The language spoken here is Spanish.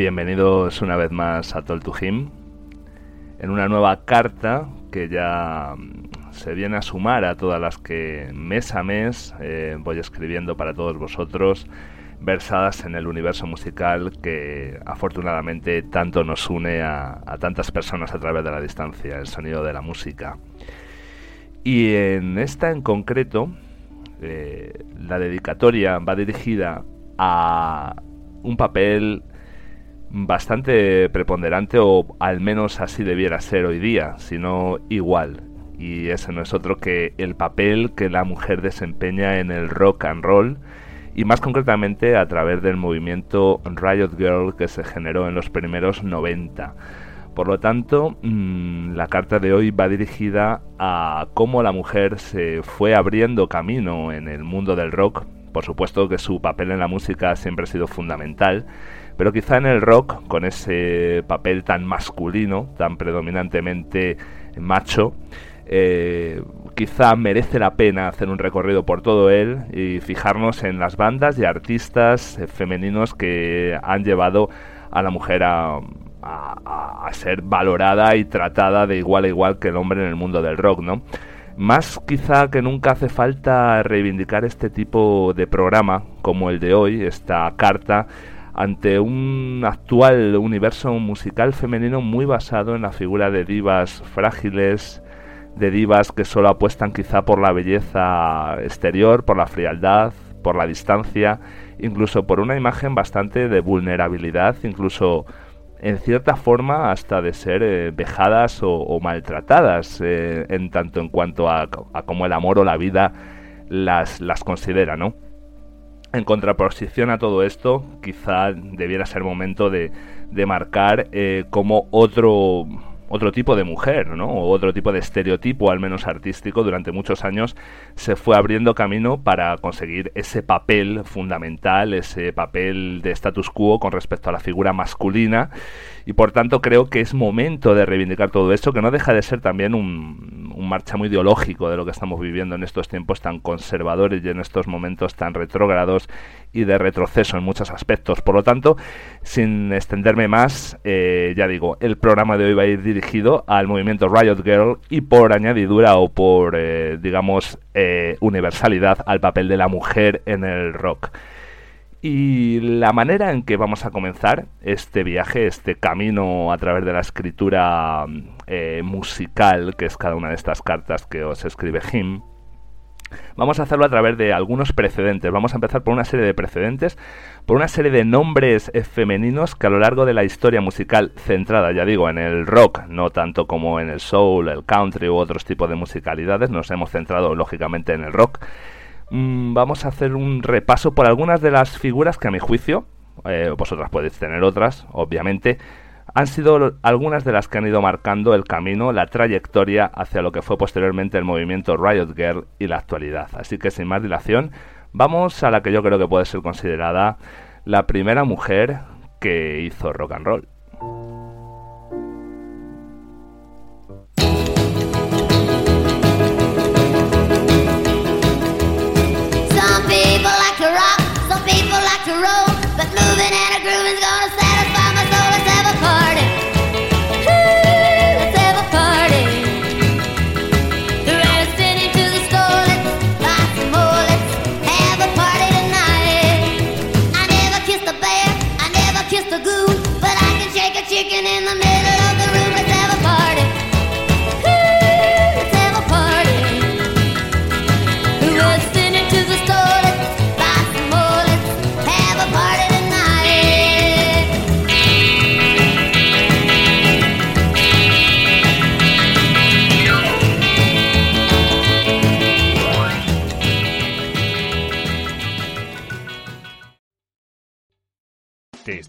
Bienvenidos una vez más a Tol to Him, en una nueva carta que ya mm, se viene a sumar a todas las que mes a mes eh, voy escribiendo para todos vosotros, versadas en el universo musical que afortunadamente tanto nos une a, tantas personas a través de la distancia, el sonido de la música. Y en esta en concreto, eh, la dedicatoria va dirigida a un papel bastante preponderante o al menos así debiera ser hoy día, sino igual. Y ese no es otro que el papel que la mujer desempeña en el rock and roll y más concretamente a través del movimiento Riot Girl que se generó en los primeros 90. Por lo tanto, mm, la carta de hoy va dirigida a cómo la mujer se fue abriendo camino en el mundo del rock. Por supuesto que su papel en la música siempre ha sido fundamental, pero quizá en el rock, con ese papel tan masculino, tan predominantemente macho, eh, quizá merece la pena hacer un recorrido por todo él y fijarnos en las bandas y artistas eh, femeninos que han llevado a la mujer a, ser valorada y tratada de igual a igual que el hombre en el mundo del rock, ¿no? Más quizá que nunca hace falta reivindicar este tipo de programa como el de hoy, esta carta ante un actual universo musical femenino muy basado en la figura de divas frágiles, de divas que solo apuestan quizá por la belleza exterior, por la frialdad, por la distancia, incluso por una imagen bastante de vulnerabilidad, incluso en cierta forma hasta de ser eh, vejadas o, maltratadas eh, en tanto en cuanto a, a cómo el amor o la vida las, las considera, ¿no? En contraposición a todo esto, quizá debiera ser momento de, de marcar eh, como otro otro tipo de mujer, ¿no? O otro tipo de estereotipo, al menos artístico, durante muchos años se fue abriendo camino para conseguir ese papel fundamental, ese papel de status quo con respecto a la figura masculina. Y por tanto creo que es momento de reivindicar todo esto, que no deja de ser también un, un marcha muy ideológico de lo que estamos viviendo en estos tiempos tan conservadores y en estos momentos tan retrógrados y de retroceso en muchos aspectos. Por lo tanto, sin extenderme más, eh, ya digo, el programa de hoy va a ir dirigido al movimiento Riot Girl y por añadidura o por, eh, digamos, eh, universalidad al papel de la mujer en el rock. Y la manera en que vamos a comenzar este viaje, este camino a través de la escritura musical, que es cada una de estas cartas que os escribe Jim, Vamos a hacerlo a través de algunos precedentes. Vamos a empezar por una serie de precedentes, por una serie de nombres eh, femeninos que a lo largo de la historia musical centrada, ya digo, en el rock, no tanto como en el soul, el country u otros tipos de musicalidades, nos hemos centrado lógicamente en el rock. Mm, vamos a hacer un repaso por algunas de las figuras que a mi juicio, eh, vosotras podéis tener otras, obviamente, han sido algunas de las que han ido marcando el camino, la trayectoria hacia lo que fue posteriormente el movimiento Riot Girl y la actualidad. Así que sin más dilación, vamos a la que yo creo que puede ser considerada la primera mujer que hizo rock and roll.